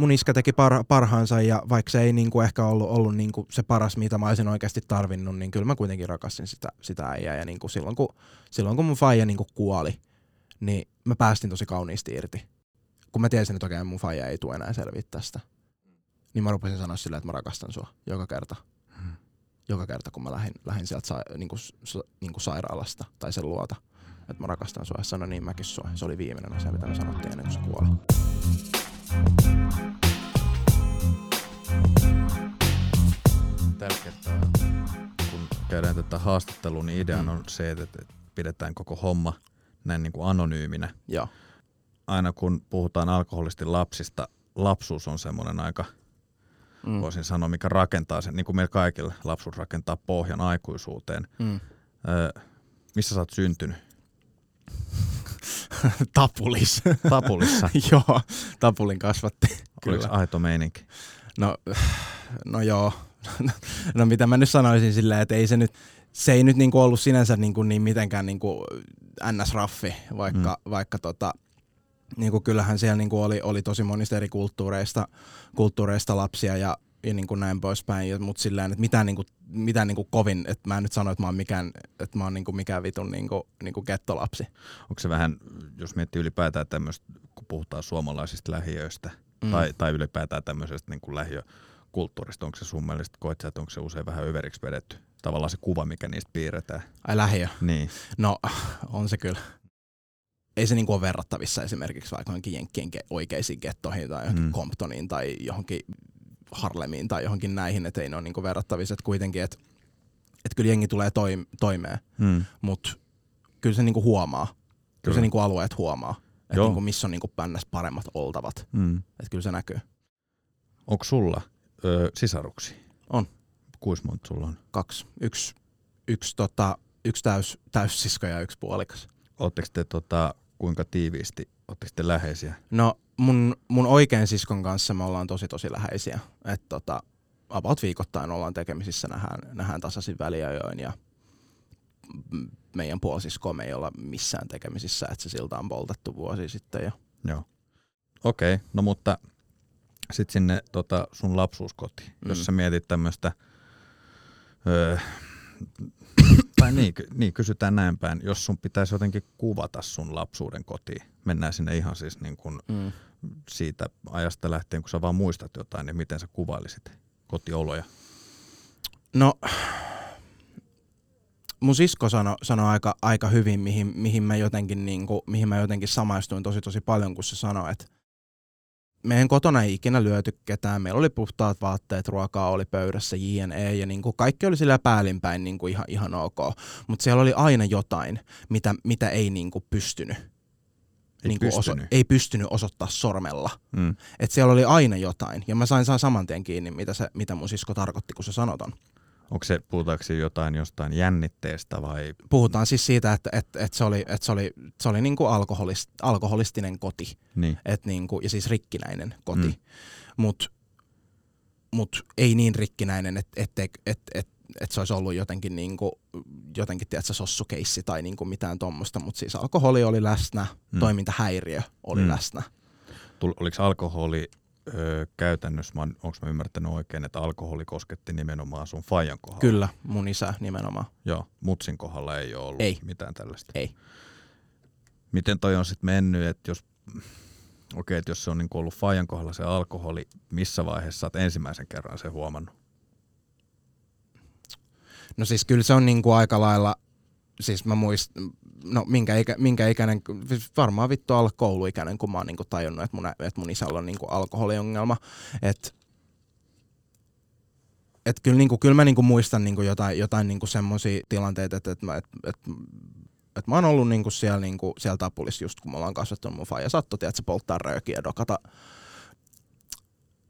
mun iskä teki par, parhaansa ja vaikka se ei niinku ehkä ollut, ollut niinku se paras, mitä mä olisin oikeasti tarvinnut, niin kyllä mä kuitenkin rakastin sitä, sitä äijää. Ja niinku silloin, kun, silloin kun mun faija niinku kuoli, niin mä päästin tosi kauniisti irti. Kun mä tiesin, että okei, mun faija ei tule enää selviä tästä. Niin mä rupesin sanoa silleen, että mä rakastan sua joka kerta. Hmm. Joka kerta, kun mä lähdin, lähdin sieltä sa, niinku, sa, niinku sairaalasta tai sen luota. Että mä rakastan sua ja sanoin niin mäkin sua. Se oli viimeinen asia, mitä me sanottiin ennen kuin se kuoli. Tällä kertaa, kun käydään tätä haastattelua, niin ideana on se, että pidetään koko homma näin niin kuin anonyyminä. Joo. Aina kun puhutaan alkoholisti lapsista, lapsuus on semmoinen aika, Mm. voisin sanoa, mikä rakentaa sen, niin kuin meillä kaikilla, lapsuus rakentaa pohjan aikuisuuteen. Mm. Öö, missä sä oot syntynyt? Tapulis. Tapulissa. joo, Tapulin kasvatti. Oliko Kyllä. aito meininki? No, no joo. no mitä mä nyt sanoisin silleen, että ei se nyt, se ei nyt niinku ollut sinänsä niinku niin mitenkään niinku ns-raffi, vaikka, mm. vaikka tota, niinku kyllähän siellä niinku oli, oli tosi monista eri kulttuureista, kulttuureista lapsia ja, ja niinku näin poispäin, mutta silleen, että mitään, niinku, mitään niinku kovin, että mä en nyt sano, että mä oon mikään, että mä oon niinku mikään vitun niinku, niinku gettolapsi. Onko se vähän, jos miettii ylipäätään tämmöistä, kun puhutaan suomalaisista lähiöistä, Mm. tai, tai ylipäätään tämmöisestä niin kuin lähiökulttuurista, onko se sun mielestä, koet sä, että onko se usein vähän överiksi vedetty? Tavallaan se kuva, mikä niistä piirretään. Ai lähiö. Niin. No, on se kyllä. Ei se niinku ole verrattavissa esimerkiksi vaikka johonkin Jenkkien oikeisiin gettoihin tai johonkin. Mm. Comptoniin tai johonkin Harlemiin tai johonkin näihin, että ei ne ole niinku verrattavissa. Et kuitenkin, että et kyllä jengi tulee toim- toimeen, Hmm. mutta kyllä se niinku huomaa. Kyllä, kyllä se niinku alueet huomaa, että niinku missä on niinku pännäs paremmat oltavat. Hmm. Että kyllä se näkyy. Onko sulla ö, sisaruksia? On. Kuis monta sulla on? Kaksi. Yksi, yksi, tota, yksi täys, täyssisko ja yksi puolikas. Oletteko te tota, kuinka tiiviisti, oletteko te läheisiä? No mun, mun oikean siskon kanssa me ollaan tosi tosi läheisiä. Että tota, about viikoittain ollaan tekemisissä, nähdään, nähdään tasaisin väliajoin ja meidän puolisko me ei olla missään tekemisissä, että se siltä on poltettu vuosi sitten jo. Joo. Okei, okay, no mutta sitten sinne tota, sun lapsuuskotiin, mm. Jos sä mietit tämmöistä, öö, tai niin, niin, kysytään näin päin, jos sun pitäisi jotenkin kuvata sun lapsuuden kotiin, mennään sinne ihan siis niin kuin Mm. Siitä ajasta lähtien, kun sä vaan muistat jotain, niin miten sä kuvailisit kotioloja? No, mun sisko sanoi sano aika, aika hyvin, mihin, mihin, mä jotenkin, niinku, mihin mä jotenkin samaistuin tosi tosi paljon, kun se sanoi, että meidän kotona ei ikinä lyöty ketään, meillä oli puhtaat vaatteet, ruokaa oli pöydässä, jne. Ja niinku kaikki oli sillä päällinpäin niinku ihan, ihan ok. Mutta siellä oli aina jotain, mitä, mitä ei niinku pystynyt. Ei niinku pystynyt. ei pystynyt osoittaa sormella. Mm. Et siellä oli aina jotain. Ja mä sain saa saman tien kiinni, mitä, se, mitä mun sisko tarkoitti, kun se sanoton. Onko se, puhutaanko jotain jostain jännitteestä vai? puhutaan siis siitä, että, että, että se oli, että se oli, se oli niin kuin alkoholist, alkoholistinen koti Niin. et niin kuin, ja siis rikkinäinen koti, mm. mutta mut ei niin rikkinäinen, että et, et, et, et, et se olisi ollut jotenkin, niin kuin, jotenkin tiedätkö, sossukeissi tai niin kuin mitään tuommoista, mutta siis alkoholi oli läsnä, Mm. toimintahäiriö oli Mm. läsnä. Tul, oliko alkoholi ö, käytännössä, onko mä ymmärtänyt oikein, että alkoholi kosketti nimenomaan sun faijan kohdalla? Kyllä, mun isä nimenomaan. Joo, mutsin kohdalla ei ole ollut Ei. mitään tällaista. Ei. Miten toi on sitten mennyt, että jos, okei, että jos se on niinku ollut faijan kohdalla se alkoholi, missä vaiheessa oot ensimmäisen kerran se huomannut? No siis kyllä se on niin kuin aika lailla, siis mä muistan, no minkä, ikä, minkä ikäinen, siis varmaan vittu alle kouluikäinen, kun mä oon niin kuin tajunnut, että mun, että mun isällä on niin kuin alkoholiongelma. Että et kyllä, niin kuin, kyllä mä niin kuin muistan niin kuin jotain, jotain niin kuin semmoisia tilanteita, että, että, mä, että, että, että mä oon ollut niin kuin siellä, niin kuin, siellä tapulissa just kun me ollaan kasvattu mun faija saattoi, että se polttaa röökiä ja dokata,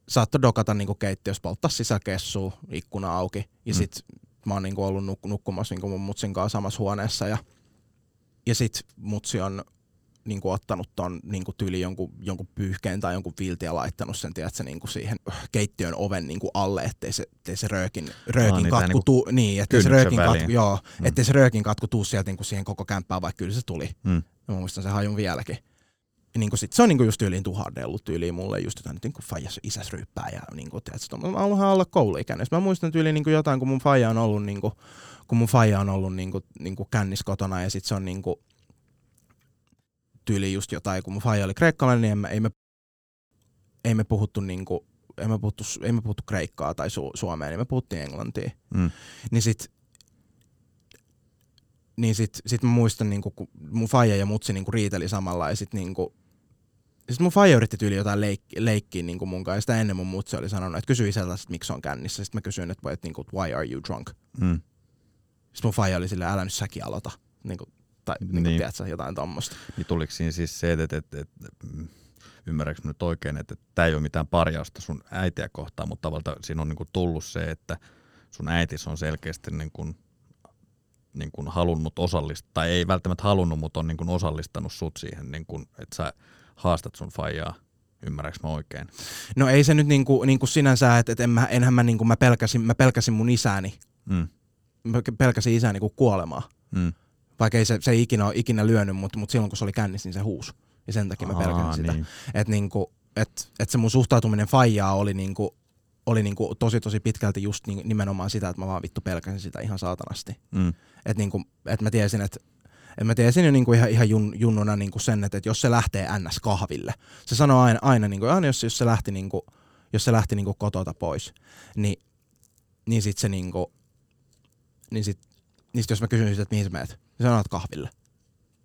saattoi dokata niin kuin keittiössä, polttaa sisäkessua, ikkuna auki ja Mm. Mä oon niinku ollut nuk- nukkumassa niinku mun mutsin kanssa samassa huoneessa ja, ja sit mutsi on niinku ottanut ton niinku tyli jonkun, jonkun pyyhkeen tai jonkun viltin ja laittanut sen tiedätkö, niinku siihen keittiön oven niinku alle, ettei se, ettei se röökin, röökin tää katku niinku tuu, niin, ettei se röökin väliin. katku, joo, Mm. mm. ettei se röökin katku tuu sieltä niinku siihen koko kämppään, vaikka kyllä se tuli. Mm. Mä muistan sen hajun vieläkin. Niin sit, se on niin just tyyliin tuhahdellut tyyliin mulle just jotain, niin kuin faijas isäs ryyppää ja niin kuin, tiedätkö, mä haluan olla kouluikäinen. Mä muistan tyyliin niin jotain, kun mun faija on ollut, niin kuin, kun mun faija on ollut niin kuin, niin kuin kännis kotona ja sit se on niin kuin, tyyliin just jotain, kun mun faija oli kreikkalainen, niin ei me, ei me puhuttu niin kuin, ei me puhuttu, ei me puhuttu kreikkaa tai su, suomea, niin me puhuttiin englantia. Mm. Niin sit niin sit, sit mä muistan, niinku, kun mun faija ja mutsi niinku riiteli samalla ja sit niinku, sitten mun faija yritti tyyli jotain leik- leikkiä niin kuin mun kanssa. Sitä ennen mun mutsi oli sanonut, että kysyi isältä, että miksi on kännissä. Sitten mä kysyin, että, että, että why are you drunk? Mm. Sitten mun faija oli silleen, älä nyt säkin aloita. Niin kuin, tai niin kuin, niin. tiedätkö, jotain tommosta. Niin tuliko siinä siis se, että, että, että, että ymmärrätkö nyt oikein, että, että tämä ei ole mitään parjausta sun äitiä kohtaan, mutta tavallaan siinä on niin kuin tullut se, että sun äitis on selkeästi niin kuin, niin kuin halunnut osallistaa, tai ei välttämättä halunnut, mutta on niin kuin osallistanut sut siihen, niin kuin, että sä haastat sun faijaa. Ymmärräks mä oikein? No ei se nyt niinku, niinku sinänsä, että et en mä, enhän mä, niinku, mä, pelkäsin, mä pelkäsin mun isääni. Mm. Mä pelkäsin isääni niinku kuolemaa. Mm. Vaikka ei se, se ei ikinä ole ikinä lyönyt, mutta, mutta silloin kun se oli kännissä, niin se huusi. Ja sen takia mä pelkäsin Aa, sitä. Niin. Että niinku, et, et se mun suhtautuminen faijaa oli niinku, oli niinku tosi tosi pitkälti just niin, nimenomaan sitä, että mä vaan vittu pelkäsin sitä ihan saatanasti. Mm. Että niinku, et mä tiesin, että et mä tiesin jo niinku ihan, ihan jun, junnuna niinku sen, että, et jos se lähtee ns. kahville, se sanoo aina, aina, niinku, aina jos, jos se lähti, niinku, jos se lähti niinku kotota pois, niin, niin sit se niinku, niin sit, niin sit jos mä kysyin sitä, että mihin sä meet, niin sanoit kahville.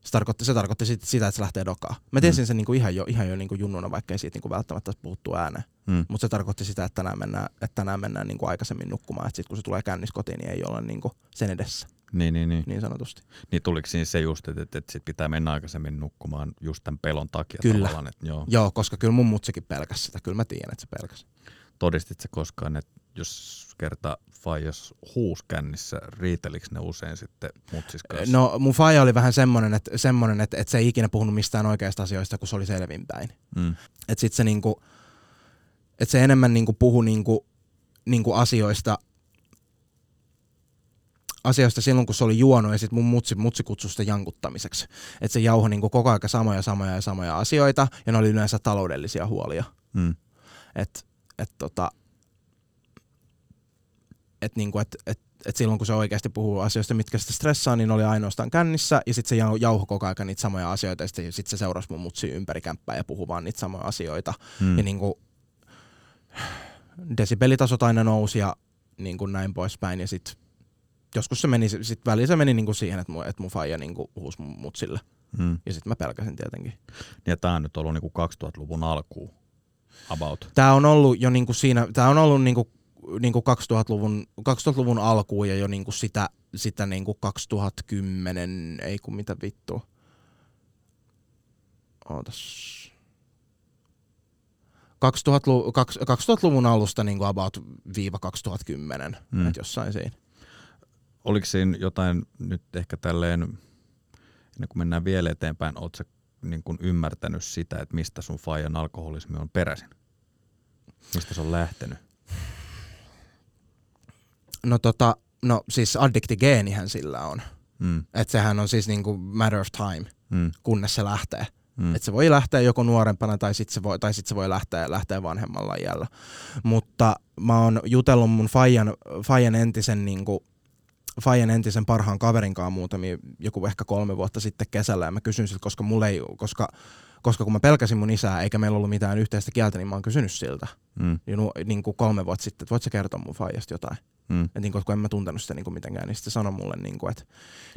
Se tarkoitti, se tarkoitti sit, sitä, että se lähtee dokaan. Mä tiesin mm. sen niinku ihan jo, ihan jo niinku junnuna, vaikka ei siitä niinku välttämättä puhuttu ääneen. Mm. Mutta se tarkoitti sitä, että tänään mennään, että tänään mennään niinku aikaisemmin nukkumaan. Että sit kun se tulee kännis kotiin, niin ei ole niinku sen edessä. Niin, niin, niin. niin sanotusti. Niin tuliko siinä se just, että, että, että sit pitää mennä aikaisemmin nukkumaan just tämän pelon takia? Kyllä. Että, joo. joo, koska kyllä mun mutsikin pelkäsi sitä. Kyllä mä tiedän, että se pelkäsi. Todistit se koskaan, että jos kerta faijas huus kännissä, riitelikö ne usein sitten mutsis kanssa? No mun faija oli vähän semmonen, että, semmonen, että, että se ei ikinä puhunut mistään oikeista asioista, kun se oli selvinpäin. Mm. Että sit se niinku, että se enemmän niinku puhu niinku, niinku asioista, asioista silloin, kun se oli juonut ja sitten mun mutsi, mutsi kutsui sitä jankuttamiseksi. Että se jauhoi niinku koko ajan samoja, samoja ja samoja asioita ja ne oli yleensä taloudellisia huolia. Mm. Että et tota, et niinku, et, et, et silloin kun se oikeasti puhuu asioista, mitkä sitä stressaa, niin oli ainoastaan kännissä ja sitten se jauho koko ajan niitä samoja asioita ja sitten sit se seurasi mun mutsi ympäri kämppää ja puhui vaan niitä samoja asioita. Mm. Ja niinku, desibelitasot aina nousi ja niin kuin näin poispäin ja sitten joskus se meni, sit väliin se meni niinku siihen, että mun, et mun faija niinku huusi mun mutsille. Mm. Ja sitten mä pelkäsin tietenkin. Ja tää on nyt ollut niinku 2000-luvun alkuun about. Tää on ollut jo niinku siinä, tää on ollut niinku, niinku 2000-luvun, 2000-luvun alkuun ja jo niinku sitä, sitä niinku 2010, ei kun mitä vittua. Ootas. 2000-luvun alusta niin kuin about viiva 2010, mm. että jossain siinä oliko siinä jotain nyt ehkä tälleen, ennen kuin mennään vielä eteenpäin, oletko niin kuin ymmärtänyt sitä, että mistä sun faijan alkoholismi on peräisin? Mistä se on lähtenyt? No tota, no siis addiktigeenihän sillä on. Mm. Että sehän on siis niinku matter of time, mm. kunnes se lähtee. Mm. Että se voi lähteä joko nuorempana tai sitten se voi, tai sit se voi lähteä, lähteä vanhemmalla iällä. Mutta mä oon jutellut mun faijan, faijan entisen niinku, Fajan entisen parhaan kaverinkaan muutamia, joku ehkä kolme vuotta sitten kesällä, ja mä kysyn siltä, koska mulle ei, koska, koska kun mä pelkäsin mun isää, eikä meillä ollut mitään yhteistä kieltä, niin mä oon kysynyt siltä. Mm. Ja nu, niin kuin kolme vuotta sitten, että voit sä kertoa mun Fajasta jotain? Mm. Et niin kuin, kun en mä tuntenut sitä niin kuin mitenkään, niin sitten se sanoi mulle, niin kuin, että,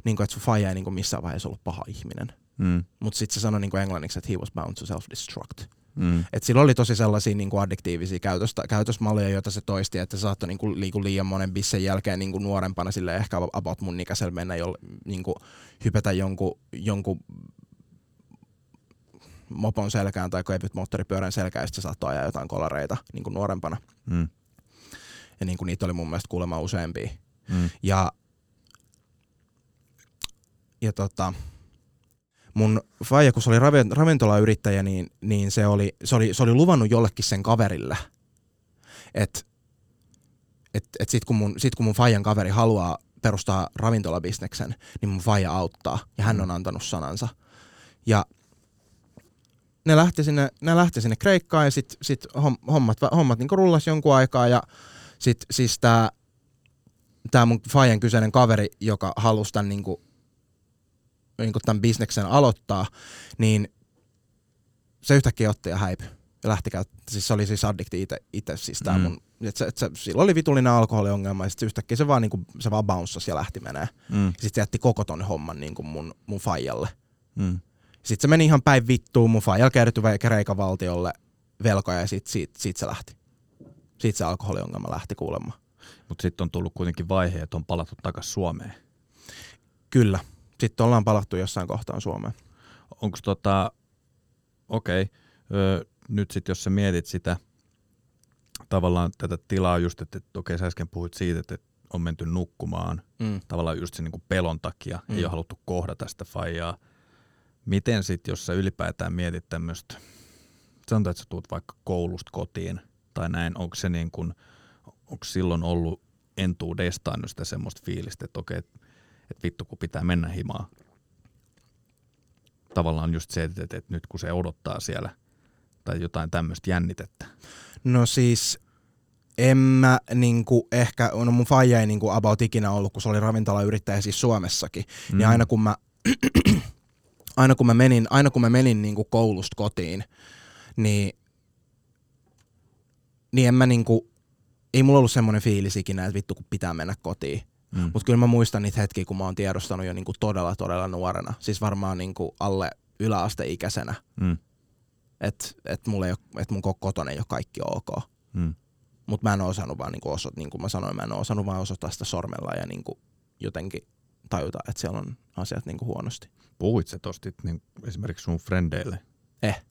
niin kuin, että sun Faija ei niin kuin missään vaiheessa ollut paha ihminen. Mm. Mutta sitten se sanoi niin kuin englanniksi, että he was bound to self-destruct. Mm. Et sillä oli tosi sellaisia niin kuin addiktiivisia käytöstä, käytösmalleja, joita se toisti, että se saattoi niin kuin, liiku liian monen bissen jälkeen niin kuin nuorempana sille ehkä about mun ikäisellä mennä jo, niin kuin, hypätä jonkun, jonkun mopon selkään tai kevyt moottoripyörän selkään, ja sitten se saattoi ajaa jotain kolareita niin kuin nuorempana. Mm. Ja niin kuin niitä oli mun mielestä kuulemma useampia. Mm. Ja, ja tota, mun faija, kun se oli ravintolayrittäjä, niin, niin se, oli, se, oli, se oli luvannut jollekin sen kaverille, että et, et sit kun, mun, sit kun mun faijan kaveri haluaa perustaa ravintolabisneksen, niin mun faija auttaa, ja hän on antanut sanansa. Ja ne lähti sinne, ne lähti sinne Kreikkaan ja sit, sit hommat, hommat niinku rullas jonkun aikaa ja sit siis tää, tää mun Fajen kyseinen kaveri, joka halusi tän niinku, niinku tämän bisneksen aloittaa, niin se yhtäkkiä otti ja häipyi ja lähti käyttämään. Siis se oli siis addikti itse, itse siis tää mm. mun, et se, et se, sillä oli vitullinen alkoholiongelma ja sitten yhtäkkiä se vaan, niinku, se vaan bounceasi ja lähti menee. Mm. Sitten se jätti koko ton homman niinku mun, mun faijalle. Mm. Sitten se meni ihan päin vittuun, mun faijalla kertyi Kreikan valtiolle velkoja ja sitten siitä, siitä se lähti. Siitä se alkoholiongelma lähti kuulemma. Mutta sitten on tullut kuitenkin vaihe, että on palattu takaisin Suomeen. Kyllä. Sitten ollaan palattu jossain kohtaan Suomeen. Onko tota, okei, okay. nyt sitten jos sä mietit sitä tavallaan tätä tilaa just, että, että okei okay, sä äsken puhuit siitä, että on menty nukkumaan mm. tavallaan just sen niin pelon takia, mm. ei ole haluttu kohdata sitä faijaa. Miten sitten, jos sä ylipäätään mietit tämmöistä, sanotaan, että sä tuut vaikka koulusta kotiin tai näin, onko se niin kuin, onko silloin ollut entuudestaan sitä semmoista fiilistä, että okei, että, että vittu kun pitää mennä himaan. Tavallaan just se, että, että, nyt kun se odottaa siellä tai jotain tämmöistä jännitettä. No siis en mä niinku ehkä, no mun faija ei niinku about ikinä ollut, kun se oli ravintolayrittäjä siis Suomessakin, niin mm. niin aina kun mä aina kun mä menin, aina kun mä menin niin kuin koulusta kotiin, niin, niin en mä niin kuin, ei mulla ollut semmoinen fiilis ikinä, että vittu kun pitää mennä kotiin. Mm. Mutta kyllä mä muistan niitä hetkiä, kun mä oon tiedostanut jo niinku todella, todella nuorena. Siis varmaan niinku alle yläasteikäisenä. Mm. Että et mulla ei ole, et mun kotona ei ole kaikki ok. Mm. Mutta mä en ole osannut vaan, niinku osot, niin kuin mä sanoin, mä en ole osannut vaan osoittaa sitä sormella ja niinku jotenkin tajuta, että siellä on asiat niinku huonosti. Puhuit sä tosta niin esimerkiksi sun frendeille? Eh,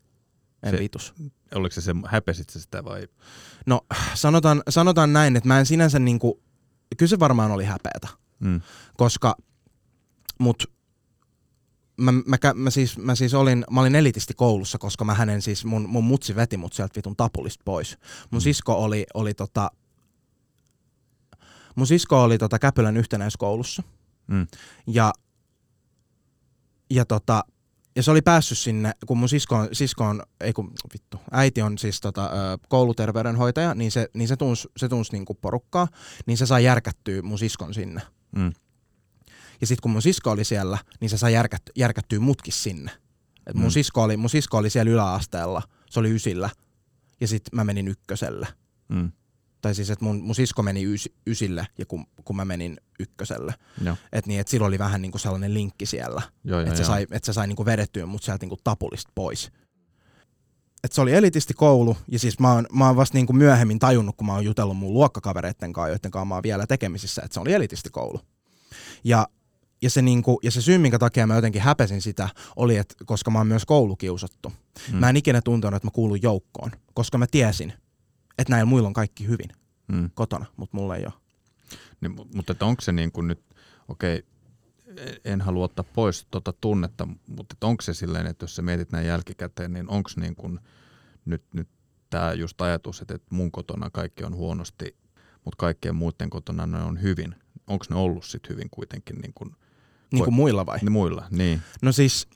en se, vitus. Oliko se se, häpesit sä sitä vai? No sanotaan, sanotaan näin, että mä en sinänsä niinku, kyllä se varmaan oli häpeätä. Mm. Koska, mut mä, mä, mä, siis, mä siis olin, mä olin elitisti koulussa, koska mä hänen siis, mun, mun mutsi veti mut sieltä vitun tapulista pois. Mun mm. sisko oli, oli tota, mun sisko oli tota Käpylän yhtenäiskoulussa. Mm. Ja ja tota, ja se oli päässyt sinne, kun mun sisko on, sisko on ei kun vittu, äiti on siis tota, kouluterveydenhoitaja, niin se, niin se tunsi, se tunsi niinku porukkaa, niin se sai järkättyä mun siskon sinne. Mm. Ja sitten kun mun sisko oli siellä, niin se sai järkät, järkättyä mutkin sinne. Et mun, mm. sisko oli, mun sisko oli siellä yläasteella, se oli ysillä, ja sitten mä menin ykköselle. Mm tai siis että mun, mun sisko meni ys, ysille ja kun, kun mä menin ykköselle. Että niin, et silloin oli vähän niinku sellainen linkki siellä, että se sai, et se sai niinku vedettyä mut sieltä niinku tapulista pois. Et se oli elitisti koulu, ja siis mä oon, mä oon vasta niinku myöhemmin tajunnut, kun mä oon jutellut mun luokkakavereitten kanssa, joiden kanssa mä oon vielä tekemisissä, että se oli elitisti koulu. Ja, ja, se niinku, ja se syy, minkä takia mä jotenkin häpesin sitä, oli, että koska mä oon myös koulukiusattu. Hmm. Mä en ikinä tuntenut, että mä kuulun joukkoon, koska mä tiesin, että näillä muilla on kaikki hyvin mm. kotona, mutta mulla ei ole. Niin, mutta että onko se niin kuin nyt, okei, en halua ottaa pois tuota tunnetta, mutta että onko se silleen, että jos sä mietit näin jälkikäteen, niin onko niin kuin nyt, nyt tämä just ajatus, että, että mun kotona kaikki on huonosti, mutta kaikkien muiden kotona ne on hyvin. Onko ne ollut sitten hyvin kuitenkin niin kuin, niin kuin muilla vai? Niin muilla, niin. No siis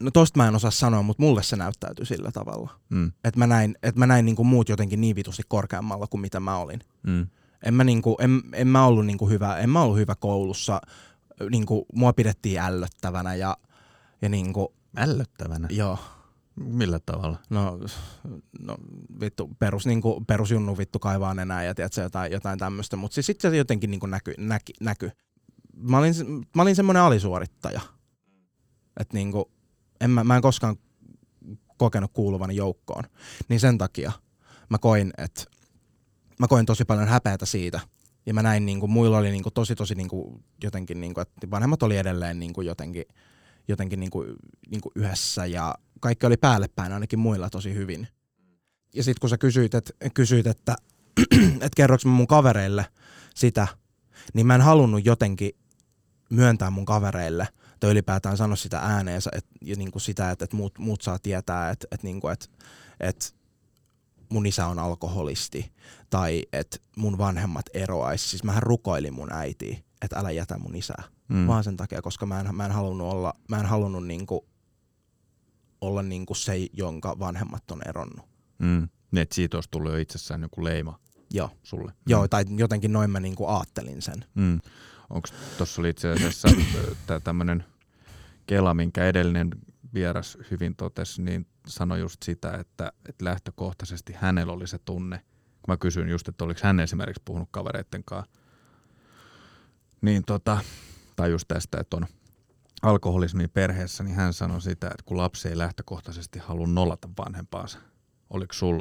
no tosta mä en osaa sanoa, mutta mulle se näyttäytyi sillä tavalla. Mm. Että mä näin, et mä näin niinku muut jotenkin niin vitusti korkeammalla kuin mitä mä olin. Mm. En mä, niinku, en, en mä ollut niinku hyvä, en mä ollut hyvä koulussa. Niinku, mua pidettiin ällöttävänä ja, ja niinku, Ällöttävänä? Joo. Millä tavalla? No, no vittu, perus, niinku, perusjunnu vittu kaivaa enää ja tiedätkö, jotain, jotain tämmöistä, mutta siis sitten se jotenkin niinku näky, näky, näky. Mä olin, mä olin semmoinen alisuorittaja. Että niinku, en mä, mä en koskaan kokenut kuuluvani joukkoon. Niin sen takia mä koin, että mä koin tosi paljon häpeätä siitä. Ja mä näin, niin kuin, muilla oli niin kuin, tosi tosi niin kuin, jotenkin, niin kuin, että vanhemmat oli edelleen niin kuin, jotenkin, jotenkin niin kuin, niin kuin yhdessä ja kaikki oli päälle päin ainakin muilla tosi hyvin. Ja sitten kun sä kysyit, et, kysyit että et kerroks mä mun kavereille sitä, niin mä en halunnut jotenkin myöntää mun kavereille – tai ylipäätään sano sitä ääneen et, ja niin kuin sitä, että, että muut, muut saa tietää, että, että, niin kuin, että, että mun isä on alkoholisti tai että mun vanhemmat eroaisi. Siis mähän rukoilin mun äitiä, että älä jätä mun isää. Mm. Vaan sen takia, koska mä en, mä en halunnut olla, mä en halunnut niin kuin olla niinku se, jonka vanhemmat on eronnut. Mm. Niin, että siitä olisi tullut jo itsessään joku leima Joo, sulle. Joo Mm. tai jotenkin noin mä niinku aattelin sen. Mm. Onko tuossa oli itse asiassa tämmöinen Kela, minkä edellinen vieras hyvin totesi, niin sanoi just sitä, että, että lähtökohtaisesti hänellä oli se tunne, kun mä kysyin just, että oliko hän esimerkiksi puhunut kavereitten kanssa, niin tota, tai just tästä, että on alkoholismi perheessä, niin hän sanoi sitä, että kun lapsi ei lähtökohtaisesti halua nollata vanhempaansa, oliko sul,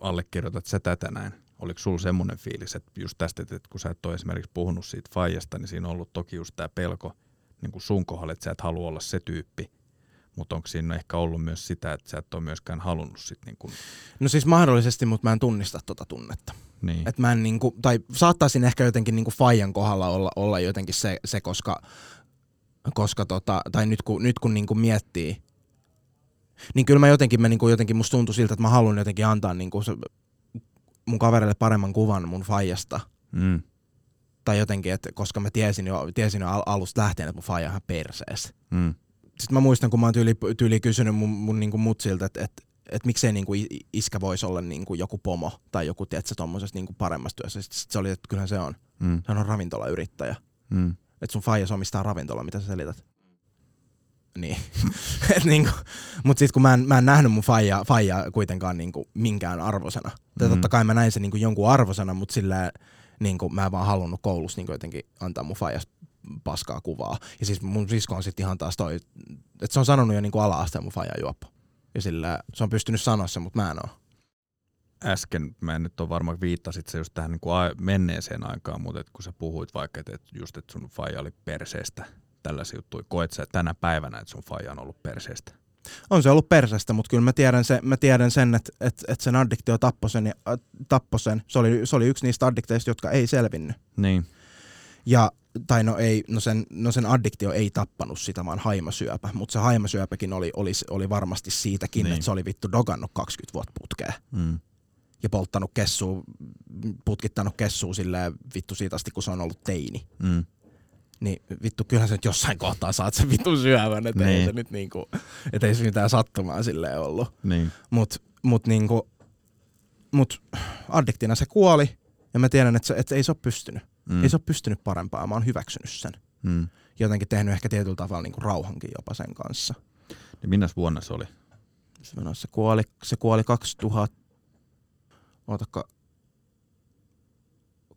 allekirjoitat sä tätä näin, oliko sulla semmoinen fiilis, että just tästä, että kun sä et ole esimerkiksi puhunut siitä faijasta, niin siinä on ollut toki just tämä pelko niin kuin sun kohdalla, että sä et halua olla se tyyppi, mutta onko siinä ehkä ollut myös sitä, että sä et ole myöskään halunnut sit niin kuin, No siis mahdollisesti, mutta mä en tunnista tota tunnetta. niin. Et mä en niinku, tai saattaisin ehkä jotenkin niinku Fajan kohdalla olla, olla jotenkin se, se koska, koska tota, tai nyt kun, nyt kun niinku miettii, niin kyllä mä jotenkin, mä niinku, jotenkin musta tuntui siltä, että mä haluan jotenkin antaa niinku se, mun kaverille paremman kuvan mun Fajasta. Mm. Tai jotenkin, että koska mä tiesin jo, tiesin jo al- alusta lähtien, että mun Faija on ihan perseestä. Mm. Sitten mä muistan, kun mä oon tyyli, tyyli kysynyt mun, mun niinku mutsilta, että et, et miksei niinku iskä voisi olla niinku joku pomo tai joku, tiedätkö, tommosessa niinku paremmassa työssä. Sitten sit se oli, että kyllähän se on. Mm. Hän on ravintolayrittäjä. Mm. Että sun faijas omistaa ravintola, mitä sä selität? Niin. Et niinku, mut sit kun mä en, mä en nähnyt mun faijaa, faijaa kuitenkaan niinku minkään arvosena. Mm. Mhm. Totta kai mä näin sen niinku jonkun arvosena, mutta sillä niinku, mä en vaan halunnut koulussa niinku jotenkin antaa mun faijasta paskaa kuvaa. Ja siis mun sisko on sit ihan taas toi, että se on sanonut jo niinku ala-asteen mun faija juoppo. Ja sillä se on pystynyt sanoa sen, mutta mä en oo. äsken, mä en nyt ole varmaan viittasit se just tähän niin kuin menneeseen aikaan, mutta et kun sä puhuit vaikka, että et just, että sun faija oli perseestä, tällaisia juttuja, koet sä tänä päivänä, että sun faija on ollut perseestä? On se ollut persestä, mutta kyllä mä tiedän, se, mä tiedän sen, että et, et sen addiktio tappoi sen, ja, äh, tappoi sen. Se, oli, se oli yksi niistä addikteista, jotka ei selvinnyt. Niin. Ja, tai no, ei, no, sen, no sen addiktio ei tappanut sitä, vaan haimasyöpä. Mutta se haimasyöpäkin oli, oli, oli varmasti siitäkin, Niin. että se oli vittu dogannut 20 vuotta putkeen. Mm. Ja polttanut kessua, putkittanut kessua silleen vittu siitä asti, kun se on ollut teini. Mm. Niin vittu, kyllähän se nyt jossain kohtaa saat sen vittu syövän, että ei Niin. se nyt niinku, että ei se mitään sattumaa silleen ollut. Niin. Mut, mut, niinku, mut addiktina se kuoli ja mä tiedän, että se, että ei se ole pystynyt. Mm. Ei se ole pystynyt parempaa, mä oon hyväksynyt sen. Mm. Jotenkin tehnyt ehkä tietyllä tavalla niinku rauhankin jopa sen kanssa. Niin minäs vuonna se oli? Se, kuoli, se kuoli 2000, ootaka,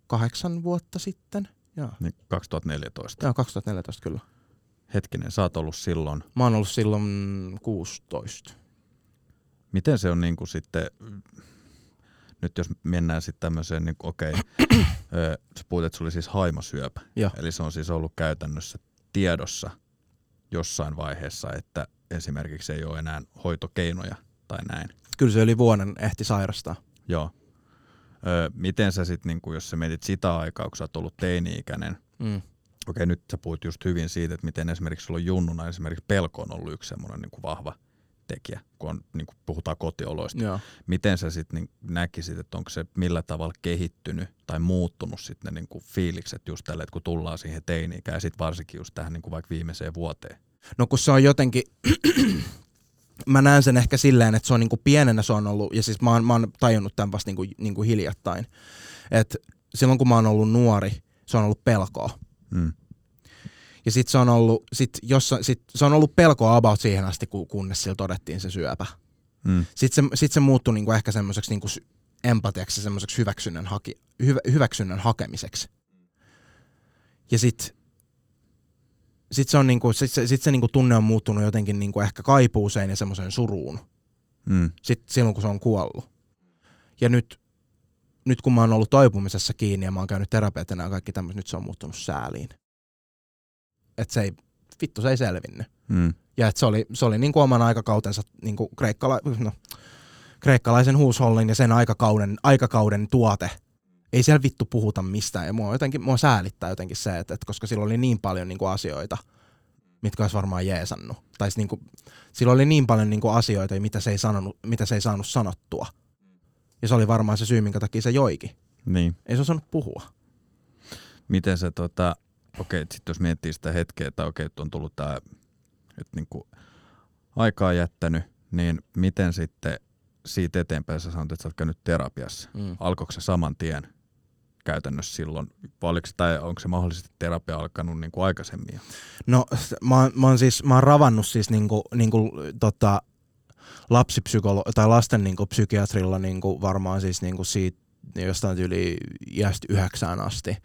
kahdeksan vuotta sitten. Joo, Niin 2014. Joo 2014 kyllä. Hetkinen, sä oot ollut silloin. Mä oon ollut silloin 16. Miten se on niin kuin sitten, nyt jos mennään sitten tämmöiseen, niin okei, ö, sä puhut, että sulla oli siis haimasyöpä. Joo. Eli se on siis ollut käytännössä tiedossa jossain vaiheessa, että esimerkiksi ei ole enää hoitokeinoja tai näin. Kyllä se yli vuoden ehti sairastaa. Joo. Ö, miten sä sitten, niin jos sä mietit sitä aikaa, kun sä oot ollut teini-ikäinen, Mm. okei nyt sä puhuit just hyvin siitä, että miten esimerkiksi sulla on junnuna, esimerkiksi pelko on ollut yksi semmoinen niin vahva tekijä, kun on, niin kuin puhutaan kotioloista. Joo. Miten sä sitten niin näkisit, että onko se millä tavalla kehittynyt tai muuttunut sitten ne niin kuin fiilikset just tälle, että kun tullaan siihen teini-ikään ja sitten varsinkin just tähän niin kuin vaikka viimeiseen vuoteen. No kun se on jotenkin, mä näen sen ehkä silleen, että se on niinku pienenä se on ollut, ja siis mä oon, mä oon tajunnut tämän vasta niinku, niinku hiljattain, että silloin kun mä oon ollut nuori, se on ollut pelkoa. Mm. Ja sit se on ollut, sit jossa, sit se on ollut pelkoa about siihen asti, kun, kunnes sillä todettiin se syöpä. Mm. Sitten se, sit se muuttui niinku ehkä semmoiseksi niinku empatiaksi ja semmoiseksi hyväksynnän, haki, hyvä, hyväksynnän hakemiseksi. Ja sit, sit se, on niinku, sit se, sit se niinku tunne on muuttunut jotenkin niinku ehkä kaipuuseen ja semmoiseen suruun. Mm. Sit silloin, kun se on kuollut. Ja nyt, nyt kun mä oon ollut toipumisessa kiinni ja mä oon käynyt terapeutina ja kaikki tämmöistä, nyt se on muuttunut sääliin. Et se ei, vittu se ei selvinnyt. Mm. Ja että se oli, se oli niin kuin oman aikakautensa niin kuin kreikkala, no, kreikkalaisen huushollin ja sen aikakauden, aikakauden tuote. Ei siellä vittu puhuta mistään. Ja mua, jotenkin, mua säälittää jotenkin se, että, että koska sillä oli niin paljon niin kuin asioita, mitkä olisi varmaan jeesannut. Tai siis niin kuin, sillä oli niin paljon niin kuin asioita, mitä se, ei sanonut, mitä se ei saanut sanottua. Ja se oli varmaan se syy, minkä takia se joikin. Niin. Ei se osannut puhua. Miten se tota, okei, sitten jos miettii sitä hetkeä, että okei, että on tullut tämä, että niinku aikaa jättänyt, niin miten sitten siitä eteenpäin sä sanoit, että sä oot käynyt terapiassa. Mm. Alkoiko se saman tien käytännössä silloin, vai oliko, tai onko se mahdollisesti terapia alkanut niin kuin aikaisemmin? No mä, mä, oon siis, mä oon ravannut siis niinku, niinku, tota, lapsipsykolo- tai lasten niinku, psykiatrilla niinku, varmaan siis niinku siitä jostain yli iästä yhdeksään asti.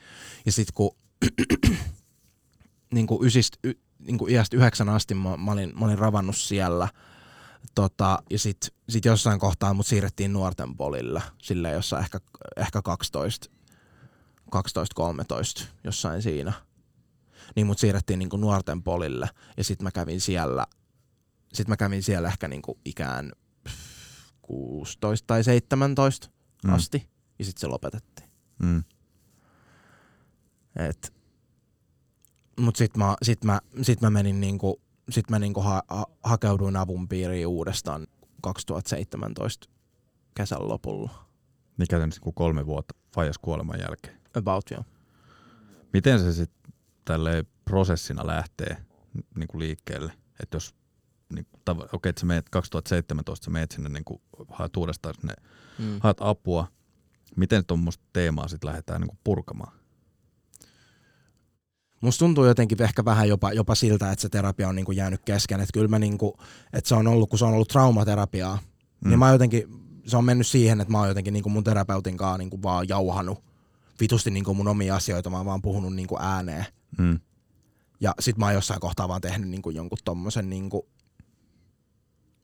Ja sit kun niinku, ysist, y, niinku, iästä yhdeksän asti mä, mä, olin, mä olin ravannut siellä. Tota, ja sit, sit jossain kohtaa mut siirrettiin nuorten polille, sille jossain ehkä, ehkä 12, 12-13 jossain siinä niin mut siirrettiin niinku nuorten polille ja sitten mä kävin siellä sit mä kävin siellä ehkä niinku ikään pff, 16 tai 17 Mm. asti ja sitten se lopetettiin. Mm. Et, mut sit mä, sit mä, sit mä menin niinku, sit mä niinku ha, ha, hakeuduin avun piiriin uudestaan 2017 kesän lopulla. Käytännössä niin kuin kolme vuotta Fajas kuoleman jälkeen. About jo. Miten se sitten tälle prosessina lähtee niin kuin liikkeelle? Että jos, niin, okei, okay, että sä meet 2017, sä meet sinne, niin kuin, haet uudestaan sinne, Mm. haet apua. Miten tuommoista teemaa sitten lähdetään niin kuin purkamaan? Musta tuntuu jotenkin ehkä vähän jopa, jopa siltä, että se terapia on niinku jäänyt kesken. Että kyllä mä niinku, että se on ollut, kun se on ollut traumaterapiaa, mm. niin mä oon jotenkin, se on mennyt siihen, että mä oon jotenkin niinku mun terapeutin kanssa niinku vaan jauhanut vitusti niinku mun omia asioita, mä oon vaan puhunut niinku ääneen. Mm. Ja sit mä oon jossain kohtaa vaan tehnyt niinku jonkun tommosen niinku,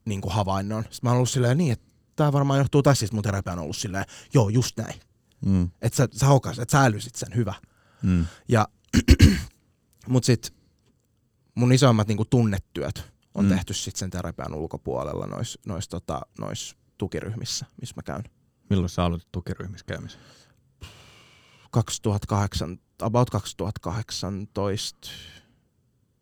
niinku havainnon. Sitten mä oon ollut silleen niin, että tää varmaan johtuu tästä, sit mun terapia on ollut silleen, joo just näin. Mm. Että sä, sä hokas, että sä älysit sen, hyvä. Mm. Ja, mut sit mun isoimmat niinku tunnetyöt on mm. tehty sit sen terapian ulkopuolella nois, nois, tota, nois tukiryhmissä, missä mä käyn. Milloin sä aloitit tukiryhmissä käymisen? 2008, about 2018,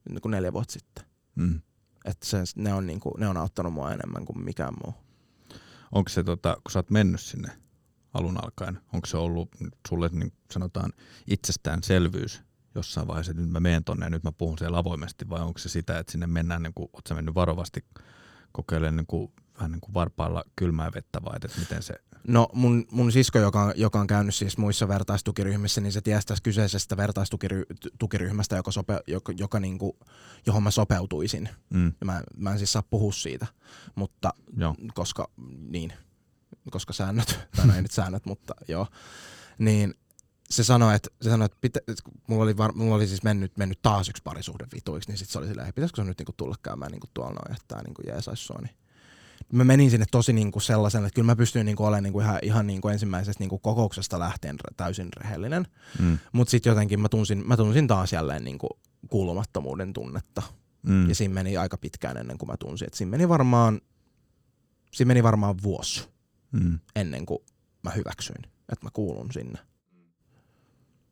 niin kuin neljä vuotta sitten. Mm. Et se, ne, on niinku, ne on auttanut mua enemmän kuin mikään muu. Onko se, tota, kun sä oot mennyt sinne alun alkaen, onko se ollut sulle niin sanotaan itsestäänselvyys jossain vaiheessa, että nyt mä menen tonne ja nyt mä puhun siellä avoimesti, vai onko se sitä, että sinne mennään, niin kuin, oot sä mennyt varovasti kokeilemaan niin kuin, vähän niin kuin varpailla kylmää vettä vai että miten se, No mun, mun sisko, joka, on- joka on käynyt siis muissa vertaistukiryhmissä, niin se tiesi tästä kyseisestä vertaistukiryhmästä, joka sope, joka, joka niinku, johon mä sopeutuisin. mm, mä, mä en siis saa puhua siitä, mutta joo, koska niin, koska säännöt, tai no ei nyt säännöt, mutta joo, niin se sanoi, että, se sanoi, että, pitä, että mulla, oli var, mulla oli siis mennyt, mennyt taas yksi parisuhde vituiksi, niin sitten se oli silleen, että pitäisikö se nyt niinku tulla käymään niinku tuolla noin, että tämä niinku jeesaisi sua. Niin. Mä menin sinne tosi niinku sellaisen, että kyllä mä pystyin niinku olemaan niinku ihan, ihan niinku ensimmäisestä niinku kokouksesta lähtien re- täysin rehellinen, mm, mutta sitten jotenkin mä tunsin, mä tunsin taas jälleen niinku kuulumattomuuden tunnetta. mm, Ja siinä meni aika pitkään ennen kuin mä tunsin, että siinä meni varmaan, siinä meni varmaan vuosi mm. ennen kuin mä hyväksyin, että mä kuulun sinne.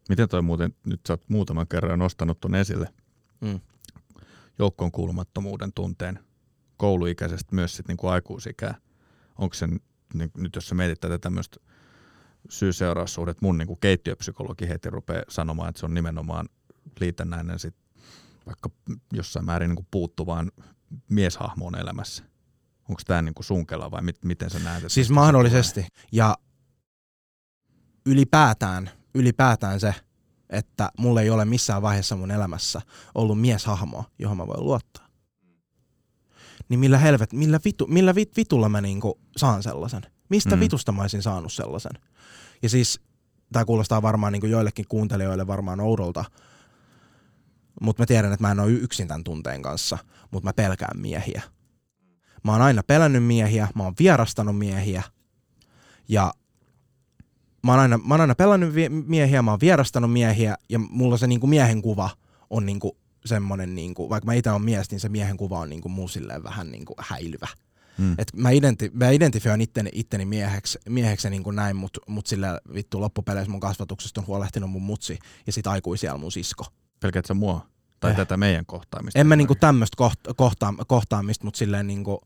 Miten toi muuten, nyt sä oot muutaman kerran nostanut ton esille, Mm. joukkoon kuulumattomuuden tunteen kouluikäisestä myös sitten niin aikuisikää. Onko se niin, nyt, jos sä mietit tätä tämmöistä syy-seuraussuhdet, mun niin kuin keittiöpsykologi heti rupeaa sanomaan, että se on nimenomaan liitännäinen sit vaikka jossain määrin niin kuin puuttuvaan mieshahmoon elämässä. Onko tämä niin kuin sun kela vai mit, miten sä näet? Siis mahdollisesti. Ja ylipäätään, ylipäätään se, että mulla ei ole missään vaiheessa mun elämässä ollut mieshahmoa, johon mä voin luottaa. Niin millä helvet, millä, vitu, millä vit, vitulla mä niinku saan sellaisen? Mistä Mm. vitusta mä olisin saanut sellaisen? Ja siis, tämä kuulostaa varmaan niinku joillekin kuuntelijoille varmaan oudolta, mutta mä tiedän, että mä en ole yksin tämän tunteen kanssa, mutta mä pelkään miehiä. Mä oon aina pelännyt miehiä, mä oon vierastanut miehiä ja mä oon aina, mä oon aina pelännyt miehiä, mä oon vierastanut miehiä ja mulla se niinku miehen kuva on niinku semmonen, niinku, vaikka mä itse on mies, niin se miehen kuva on niinku mun silleen vähän niinku häilyvä. Mm. Et mä, identi- mä identifioin itteni, itteni mieheksi, mieheksi niin kuin näin, mutta mut sillä vittu loppupeleissä mun kasvatuksesta on huolehtinut mun mutsi ja sit aikuisiellä mun sisko. Pelkäät sä mua tai Eh. tätä meidän kohtaamista? En mä niinku tämmöistä kohta- kohtaa- kohtaamista, mutta silleen niinku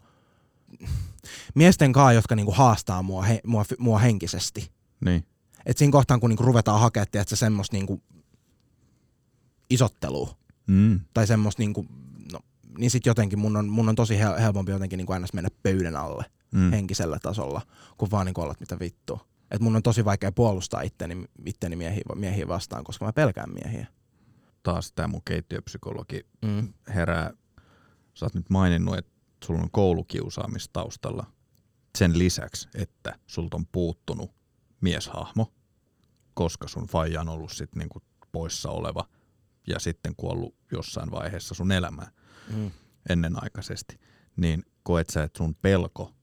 miesten kaa, jotka niinku haastaa mua, he, mua, mua henkisesti. Niin. Et siinä kohtaan, kun niinku ruvetaan hakemaan, että semmoista niinku isottelua Mm. tai semmoista niinku, no, niin sit jotenkin mun on, mun on tosi hel- helpompi jotenkin niin kuin aina mennä pöydän alle mm. henkisellä tasolla, kuin vaan niin kuin olla mitä vittu. Et mun on tosi vaikea puolustaa itteni, itteni miehiä, miehiä vastaan, koska mä pelkään miehiä. Taas tämä mun keittiöpsykologi mm. herää. Sä oot nyt maininnut, että sulla on koulukiusaamistaustalla sen lisäksi, että sulta on puuttunut mieshahmo, koska sun faija on ollut sit niinku poissa oleva ja sitten kuollut jossain vaiheessa sun elämää mm. ennenaikaisesti, niin koet sä, että sun pelko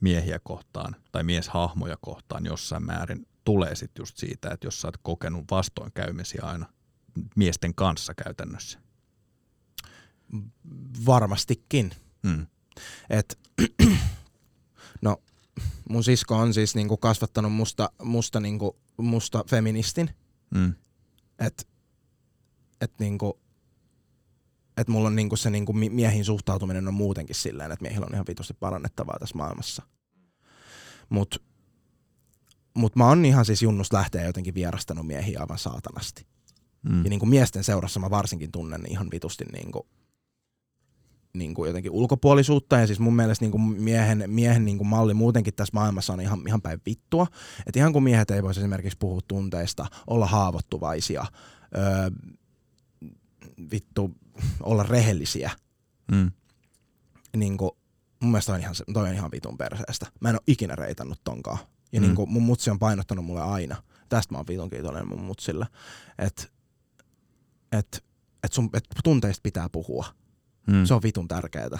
miehiä kohtaan tai mieshahmoja kohtaan jossain määrin tulee sitten just siitä, että jos sä oot kokenut vastoinkäymisiä aina miesten kanssa käytännössä? Varmastikin. Mm. Et, no, mun sisko on siis niinku kasvattanut musta, musta, niinku, musta feministin. Mm. Et, et niinku, et mulla on niinku se niinku miehiin suhtautuminen on muutenkin silleen, että miehillä on ihan vitusti parannettavaa tässä maailmassa. Mut, mut mä oon ihan siis junnus lähteä jotenkin vierastanut miehiä aivan saatanasti. Mm. Ja niinku miesten seurassa mä varsinkin tunnen ihan vitusti niinku, niinku jotenkin ulkopuolisuutta. Ja siis mun mielestä niinku miehen, miehen niinku malli muutenkin tässä maailmassa on ihan, ihan päin vittua. Että ihan kun miehet ei voisi esimerkiksi puhua tunteista, olla haavoittuvaisia, öö, vittu olla rehellisiä, mm. niin kuin, mun mielestä toi on, ihan, toi on ihan vitun perseestä. Mä en ole ikinä reitannut tonkaan. Ja mm. niin kuin, mun mutsi on painottanut mulle aina. Tästä mä oon vitun kiitollinen mun mutsille. Että et, et sun, et tunteista pitää puhua. Mm. Se on vitun tärkeää.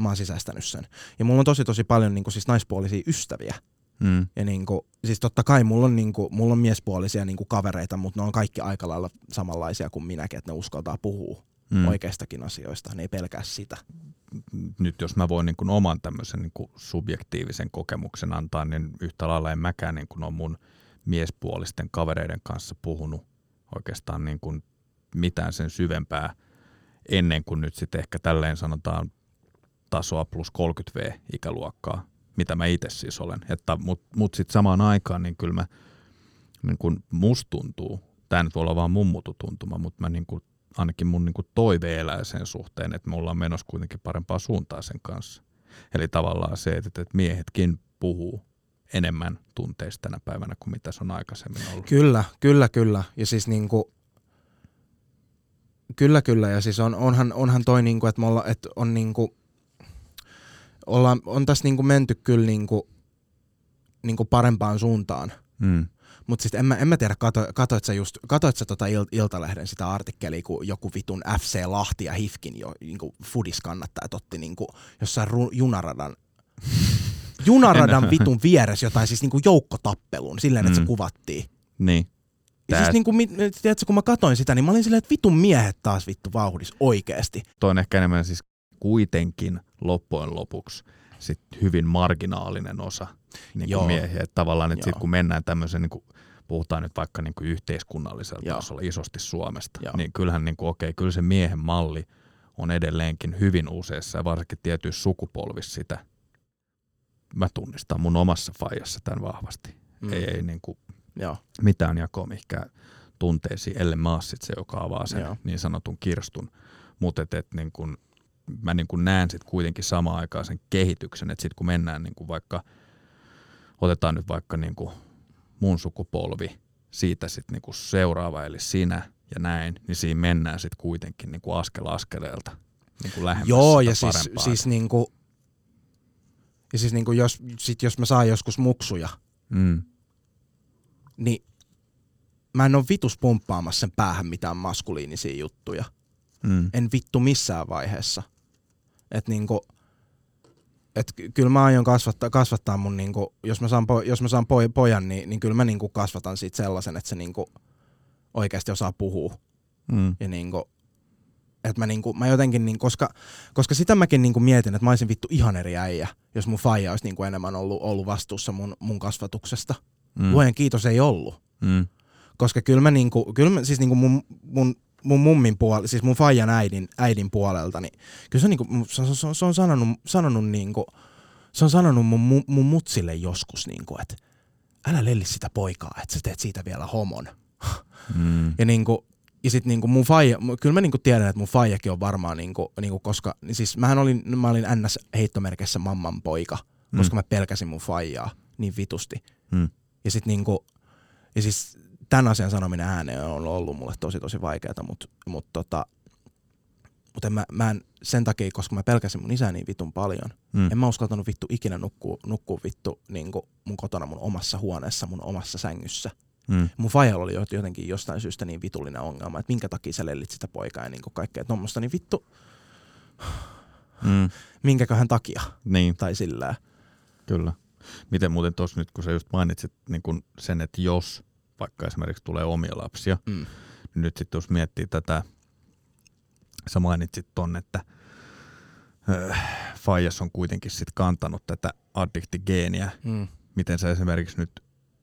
Mä oon sisäistänyt sen. Ja mulla on tosi tosi paljon niin kuin, siis naispuolisia ystäviä. Mm. Ja niinku, siis totta kai mulla on, niinku, mulla on miespuolisia niinku kavereita, mutta ne on kaikki aika lailla samanlaisia kuin minäkin, että ne uskaltaa puhua mm. oikeistakin asioista, ne ei pelkää sitä. Nyt jos mä voin niin kuin oman tämmöisen niin kuin subjektiivisen kokemuksen antaa, niin yhtä lailla en mäkään niin kuin on mun miespuolisten kavereiden kanssa puhunut oikeastaan niin kuin mitään sen syvempää ennen kuin nyt sitten ehkä tälleen sanotaan tasoa plus 30V ikäluokkaa, mitä mä itse siis olen. Että, Mutta mut sitten samaan aikaan niin kyllä mä, niin kun musta tuntuu, tämä nyt voi olla vaan mummutu tuntuma, mutta mä niin kuin ainakin mun niin toive elää sen suhteen, että me ollaan menossa kuitenkin parempaa suuntaa sen kanssa. Eli tavallaan se, että, että miehetkin puhuu enemmän tunteista tänä päivänä kuin mitä se on aikaisemmin ollut. Kyllä, kyllä, kyllä. Ja siis niin kuin, kyllä, kyllä. Ja siis on, onhan, onhan toi, niin kuin, että, me olla, että on niin kuin, ollaan, on tässä niin kuin menty kyllä niin kuin, niin kuin parempaan suuntaan. Mm. Mutta siis en mä, en mä tiedä, kato, katoit sä, just, katoit sä tota Il, Iltalehden sitä artikkelia, kun joku vitun FC Lahti ja Hifkin jo niinku Fudis kannattaa, otti niinku jossain ru, junaradan junaradan vitun vieressä jotain siis niinku joukkotappelun silleen, että mm. se kuvattiin. Niin. Ja siis niinku, tiedätkö, kun mä katoin sitä, niin mä olin silleen, että vitun miehet taas vittu vauhdis oikeesti. Toi on ehkä enemmän siis kuitenkin loppujen lopuksi sit hyvin marginaalinen osa niin kuin miehiä. Että tavallaan, että sit kun mennään tämmöisen, niin kuin, puhutaan nyt vaikka niin kuin yhteiskunnallisella Joo. tasolla isosti Suomesta, Joo. niin kyllähän niin kuin, okei, kyllä se miehen malli on edelleenkin hyvin useissa ja varsinkin tietyissä sukupolvissa sitä. Mä tunnistan mun omassa faijassa tämän vahvasti. Mm. Ei, ei niin kuin Joo. mitään jakoa mihinkään tunteisiin, ellei mä se, joka avaa sen Joo. niin sanotun kirstun. Mutta et, et, niin kun, mä niin kun näen sitten kuitenkin samaan aikaan sen kehityksen, että sitten kun mennään niin kun vaikka – otetaan nyt vaikka niin kuin mun sukupolvi, siitä sitten niin kuin seuraava, eli sinä ja näin, niin siinä mennään sitten kuitenkin niin kuin askel askeleelta niin kuin lähemmäs Joo, ja siis, siis niin kuin, ja siis niin kuin jos, sit jos mä saan joskus muksuja, mm. niin mä en ole vitus pumppaamassa sen päähän mitään maskuliinisia juttuja. Mm. En vittu missään vaiheessa. Että niinku, et kyllä mä aion kasvattaa, kasvattaa mun, niinku, jos mä saan, po, jos mä saan poj, pojan, niin, niin kyllä mä niinku kasvatan siitä sellaisen, että se niinku oikeasti osaa puhua. Mm. Ja niinku, että mä, niinku, mä jotenkin, niin, koska, koska sitä mäkin niinku mietin, että mä olisin vittu ihan eri äijä, jos mun faija olisi niinku enemmän ollut, ollut vastuussa mun, mun kasvatuksesta. Mm. Luojan kiitos ei ollut. Mm. Koska kyllä mä, niinku, kyllä mä siis niinku mun, mun mun mummin puolelta, siis mun faijan äidin, äidin puolelta, niin kyllä se on, niinku, se, se, se on sanonut, sanonut niinku, se on sanonut mun, mun, mun mutsille joskus, niinku, että älä lelli sitä poikaa, että sä teet siitä vielä homon. Mm. ja niinku, ja sit niinku mun faija, kyllä mä niinku tiedän, että mun faijakin on varmaan, niinku, niinku koska siis mähän olin, mä olin ns. heittomerkissä mamman poika, Mm. koska mä pelkäsin mun faijaa niin vitusti. Mm. Ja sit niinku, ja siis tämän asian sanominen ääneen on ollut mulle tosi tosi vaikeaa, mutta mut tota, mut en mä, mä en, sen takia, koska mä pelkäsin mun isää niin vitun paljon, Mm. en mä uskaltanut vittu ikinä nukkua, nukkua vittu niinku mun kotona mun omassa huoneessa, mun omassa sängyssä. Mm. Mun faijalla oli jotenkin jostain syystä niin vitullinen ongelma, että minkä takia sä lellit sitä poikaa ja niinku kaikkea tommoista, niin vittu, Mm. minkäköhän takia, Niin, tai sillä kyllä. Miten muuten tuossa nyt, kun sä just mainitsit niin kun sen, että jos vaikka esimerkiksi tulee omia lapsia, mm. nyt sitten jos miettii tätä, sä mainitsit ton, että Faijas on kuitenkin sit kantanut tätä addiktigeeniä. Mm. Miten sä esimerkiksi nyt,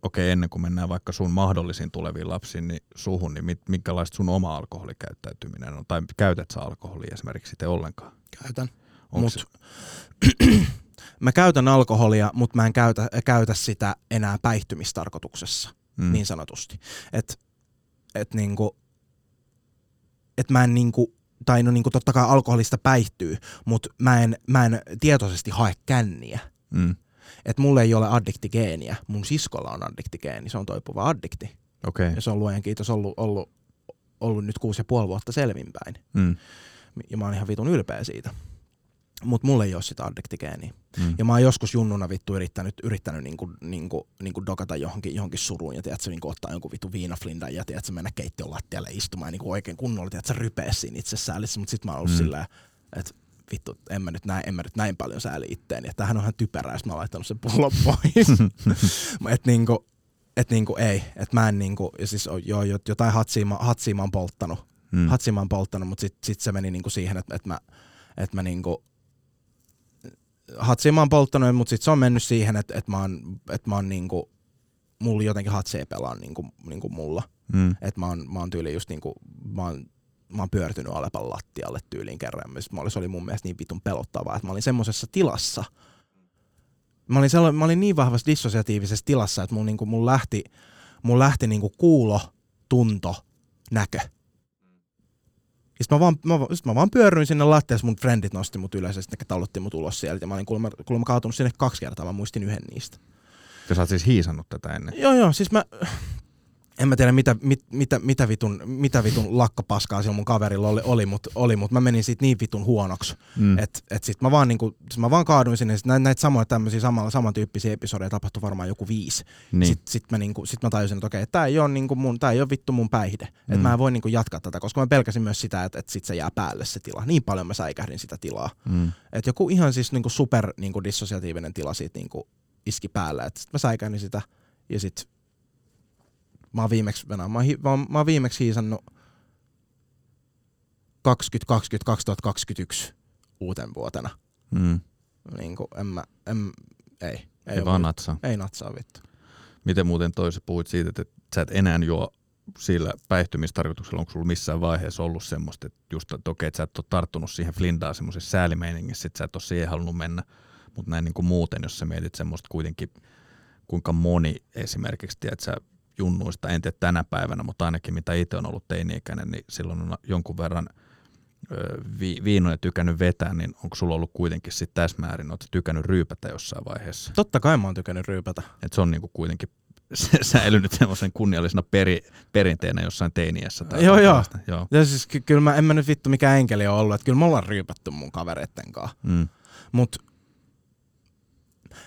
okei ennen kuin mennään vaikka sun mahdollisiin tuleviin lapsiin, niin suhun, niin mit, minkälaista sun oma alkoholikäyttäytyminen on? Tai käytät sä alkoholia esimerkiksi sitten ollenkaan? Käytän. Mut, se- mä käytän alkoholia, mutta mä en käytä, käytä sitä enää päihtymistarkoituksessa, mm, niin sanotusti. Et, et niinku, et mä en niinku, tai no niinku totta kai alkoholista päihtyy, mutta mä en, mä en tietoisesti hae känniä. mm, Et mulla ei ole addiktigeeniä. Mun siskolla on addiktigeeni, se on toipuva addikti. okei. Ja se on luojan kiitos ollut, ollut, ollut nyt kuusi ja puoli vuotta selvinpäin. Mm, Ja mä oon ihan vitun ylpeä siitä. Mutta mulla ei ole sitä addiktigeeniä. mm, Ja mä oon joskus junnuna vittu yrittänyt, yrittänyt niinku, niinku, niinku dokata johonkin, johonkin suruun ja tiedätkö, niinku ottaa jonkun vittu viinaflindan ja tiedätkö, mennä keittiön lattialle istumaan ja niinku oikein kunnolla, tiedätkö, rypeä siinä itsessäällissä, mutta sit mä oon ollut Mm. silleen, että vittu, en mä, nyt näin, en mä nyt näin paljon sääli itteeni, että tämähän on ihan typerää, jos mä oon laittanut sen pullon pois. että niinku, et niinku ei, että mä en niinku, ja siis joo, jot- jotain hatsia, mä- hatsia mä oon polttanut, mm, hatsia mä oon polttanut, mutta sit, sit se meni niinku siihen, että, että mä, että mä niinku, hatsia mä oon polttanut, mutta sit se on mennyt siihen, että, että mä oon, että mä oon niinku, mulla jotenkin hatsi ei pelaa niinku, niinku mulla. mm, Että mä oon, mä oon tyyli just niinku, mä oon, mä oon pyörtynyt Alepan lattialle tyyliin kerran. Mä olin, se oli mun mielestä niin vitun pelottavaa, että mä olin semmosessa tilassa. Mä olin, sella, mä olin niin vahvassa dissosiatiivisessa tilassa, että mun, niinku, mun lähti, mun lähti niinku kuulo, tunto, näkö. Ja sit mä vaan, mä, sit mä vaan pyörryin sinne lattiassa, mun friendit nosti mut ylös ja sitten ne mut ulos sieltä. Ja mä olin kuulemma, kuulemma kaatunut sinne kaksi kertaa, mä muistin yhden niistä. Ja sä oot siis hiisannut tätä ennen. Joo, joo, siis mä... En mä tiedä, mitä, mit, mitä, mitä, vitun, mitä vitun lakkapaskaa sillä mun kaverilla oli, oli mutta oli, mut mä menin siitä niin vitun huonoksi, Mm. että et sit mä vaan, niinku, sit mä vaan kaaduin sinne. Sit näitä, näitä samoja tämmöisiä samalla, samantyyppisiä episodeja tapahtui varmaan joku viisi. niin. Sitten sit mä, niinku, sit mä tajusin, että okei, tää ei ole niinku mun, tää ei ole vittu mun päihde. Mm. Mm. Että mä en voi niinku jatkaa tätä, koska mä pelkäsin myös sitä, että, että sit se jää päälle se tila. Niin paljon mä säikähdin sitä tilaa. Mm. Että joku ihan siis niinku super niinku dissosiatiivinen tila siitä niinku iski päälle. Et sit mä säikähdin sitä ja sit mä oon viimeksi, mä oon, mä oon, mä oon viimeksi hiisannut 2020-2021 uuten vuotena. Mm. Niinku en mä, en, ei. Ei, Ei vaan natsaa. Ei natsaa vittu. Miten muuten toisa puhuit siitä, että sä et enää juo sillä päihtymistarkoituksella, onko sulla missään vaiheessa ollut semmoista, että just, että okei, että sä et ole tarttunut siihen flindaan semmoisessa säälimeiningissä, että sä et ole siihen halunnut mennä, mutta näin niin kuin muuten, jos sä mietit semmoista kuitenkin, kuinka moni esimerkiksi, tiedät sä, junnuista, en tiedä tänä päivänä, mutta ainakin mitä itse on ollut teini-ikäinen, niin silloin on jonkun verran vi, viinoja tykännyt vetää, niin onko sulla ollut kuitenkin sitten täsmäärin, ootko sä tykännyt ryypätä jossain vaiheessa? Totta kai mä oon tykännyt ryypätä. Et se on niinku kuitenkin se- säilynyt semmoisen kunniallisena peri, perinteenä jossain teiniässä. Tai Joo, joo. joo. Ja siis ky- kyllä mä, en mä nyt vittu mikään enkeli ole ollut, että kyllä me ollaan ryypätty mun kavereitten kanssa. Mm. Mut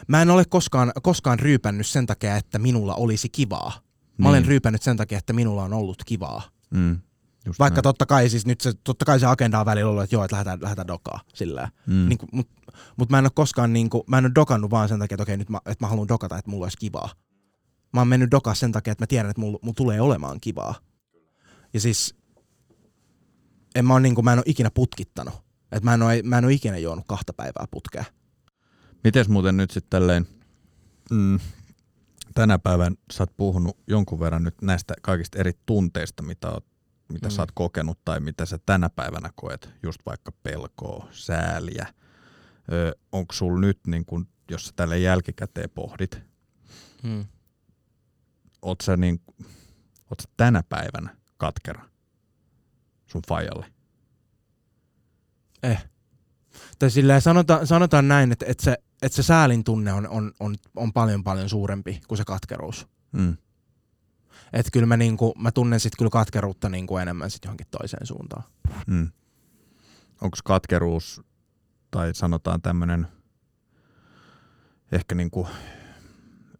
mä en ole koskaan, koskaan ryypännyt sen takia, että minulla olisi kivaa. Mä olen Niin. ryypännyt sen takia, että minulla on ollut kivaa. Mm. Just Vaikka näin. totta kai siis nyt se, totta kai se agenda on välillä ollut, että joo, että lähdetään, lähdetään dokaa sillä. Mm. Niin mut, mut mä en ole koskaan niinku, mä en ole dokannut vaan sen takia, että okei nyt mä, että mä haluan dokata, että mulla olisi kivaa. Mä oon mennyt dokaa sen takia, että mä tiedän, että mulla, mulla tulee olemaan kivaa. Ja siis en mä, oo niinku, mä en ole ikinä putkittanut. Et mä, en ole, mä en ole ikinä juonut kahta päivää putkea. Mites muuten nyt sitten tälleen, mm, tänä päivän sä oot puhunut jonkun verran nyt näistä kaikista eri tunteista, mitä, oot, mitä Mm. sä oot kokenut tai mitä sä tänä päivänä koet, just vaikka pelkoa, sääliä. Ö, onko sulla nyt, niin kun, jos sä tälle jälkikäteen pohdit, Hmm. oot sä, niin, oot sä tänä päivänä katkera? sun fajalle? Eh. Tai silleen sanotaan, sanotaan näin, että, että, se, että se säälin tunne on, on, on, on paljon paljon suurempi kuin se katkeruus. Mm. Että kyllä mä, niinku, mä tunnen sitten kyllä katkeruutta niinku enemmän sit johonkin toiseen suuntaan. Mm. Onko katkeruus tai sanotaan tämmöinen ehkä niinku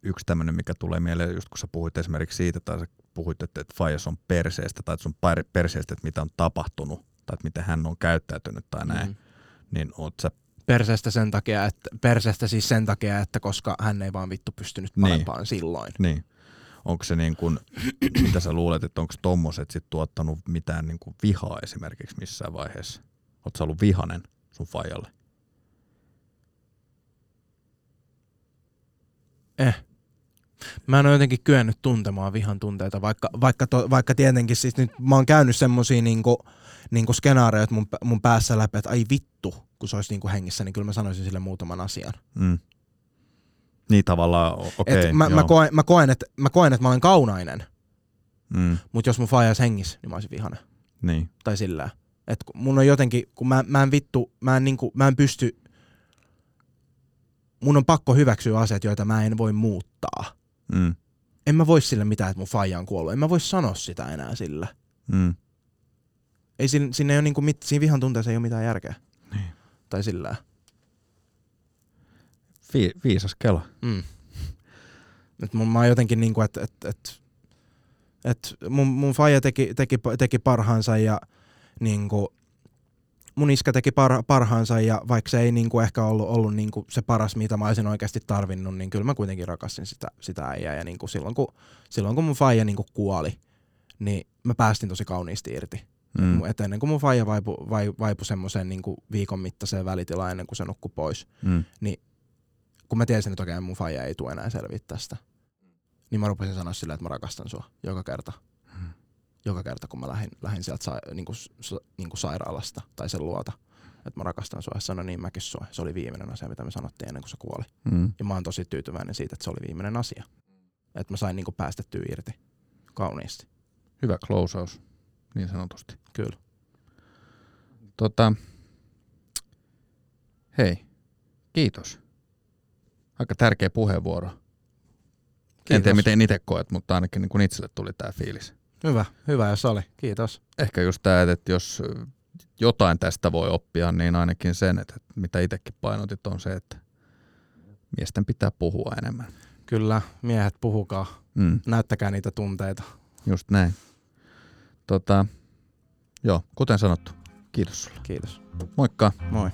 yksi tämmöinen, mikä tulee mieleen, just kun sä puhuit esimerkiksi siitä, tai sä puhuit, että, että Fajas on perseestä, tai että sun perseestä, että mitä on tapahtunut, tai että miten hän on käyttäytynyt tai näin, mm. niin oot sä perseestä sen takia, että, perseestä siis sen takia, että koska hän ei vaan vittu pystynyt niin. parempaan niin. silloin. Niin. Onko se niin kuin, mitä sä luulet, että onko tommoset sit tuottanut mitään niin kuin vihaa esimerkiksi missään vaiheessa? Oletko ollut vihanen sun fajalle? Eh. Mä en ole jotenkin kyennyt tuntemaan vihan tunteita, vaikka, vaikka, to, vaikka tietenkin siis nyt mä oon käynyt semmosia niinku, niinku skenaarioita mun, mun päässä läpi, että ai vittu, kun se olisi niinku hengissä, niin kyllä mä sanoisin sille muutaman asian. Mm. Niin tavallaan, okei. Okay, mä, mä, koen, mä, koen, että, mä koen, että mä olen kaunainen, mm. mutta jos mun faija olisi hengissä, niin mä olisin vihainen. Niin. Tai sillä. Että mun on jotenkin, kun mä, mä en vittu, mä en, niinku, mä en pysty, mun on pakko hyväksyä asiat, joita mä en voi muuttaa. Mm. En mä voi sille mitään, että mun faija on kuollut. En mä voi sanoa sitä enää sillä. Mm. Ei siinä, siinä, ei ole niinku mit, siinä vihan tunteessa ei ole mitään järkeä. Niin. Tai sillä. Vi, viisas kela. Mm. Et mun, mä oon jotenkin niinku, että et, et, et mun, mun faija teki, teki, teki parhaansa ja niinku, mun iskä teki par, parhaansa ja vaikka se ei niinku ehkä ollut, ollut niinku se paras, mitä mä olisin oikeasti tarvinnut, niin kyllä mä kuitenkin rakastin sitä, sitä äijää. Ja niinku silloin, kun, silloin kun mun faija niinku kuoli, niin mä päästin tosi kauniisti irti. Mm. Et ennen kuin mun faija vaipui vai, vaipu semmoiseen niinku viikon mittaiseen välitilaan ennen kuin se nukkui pois, mm. niin kun mä tiesin, että okei mun faija ei tule enää selviä tästä, niin mä rupesin sanoa silleen, että mä rakastan sua joka kerta. Joka kerta, kun mä lähdin, lähdin sieltä sa, niin kuin, sa, niin kuin sairaalasta tai sen luota, että mä rakastan sua. Ja sanoin niin mäkin sua. Se oli viimeinen asia, mitä me sanottiin ennen kuin se kuoli. Mm. Ja mä oon tosi tyytyväinen siitä, että se oli viimeinen asia. Että mä sain niin kuin päästettyä irti kauniisti. Hyvä closeaus, niin sanotusti. Kyllä. Tota, hei, kiitos. Aika tärkeä puheenvuoro. Kiitos. En tiedä, miten itse koet, mutta ainakin niin kuin itselle tuli tämä fiilis. Hyvä, hyvä jos oli. Kiitos. Ehkä just tämä, että jos jotain tästä voi oppia, niin ainakin sen, että mitä itsekin painotit, on se, että miesten pitää puhua enemmän. Kyllä, miehet puhukaa. Mm. Näyttäkää niitä tunteita. Just näin. Tota, joo, kuten sanottu, kiitos sulle. Kiitos. Moikka. Moi.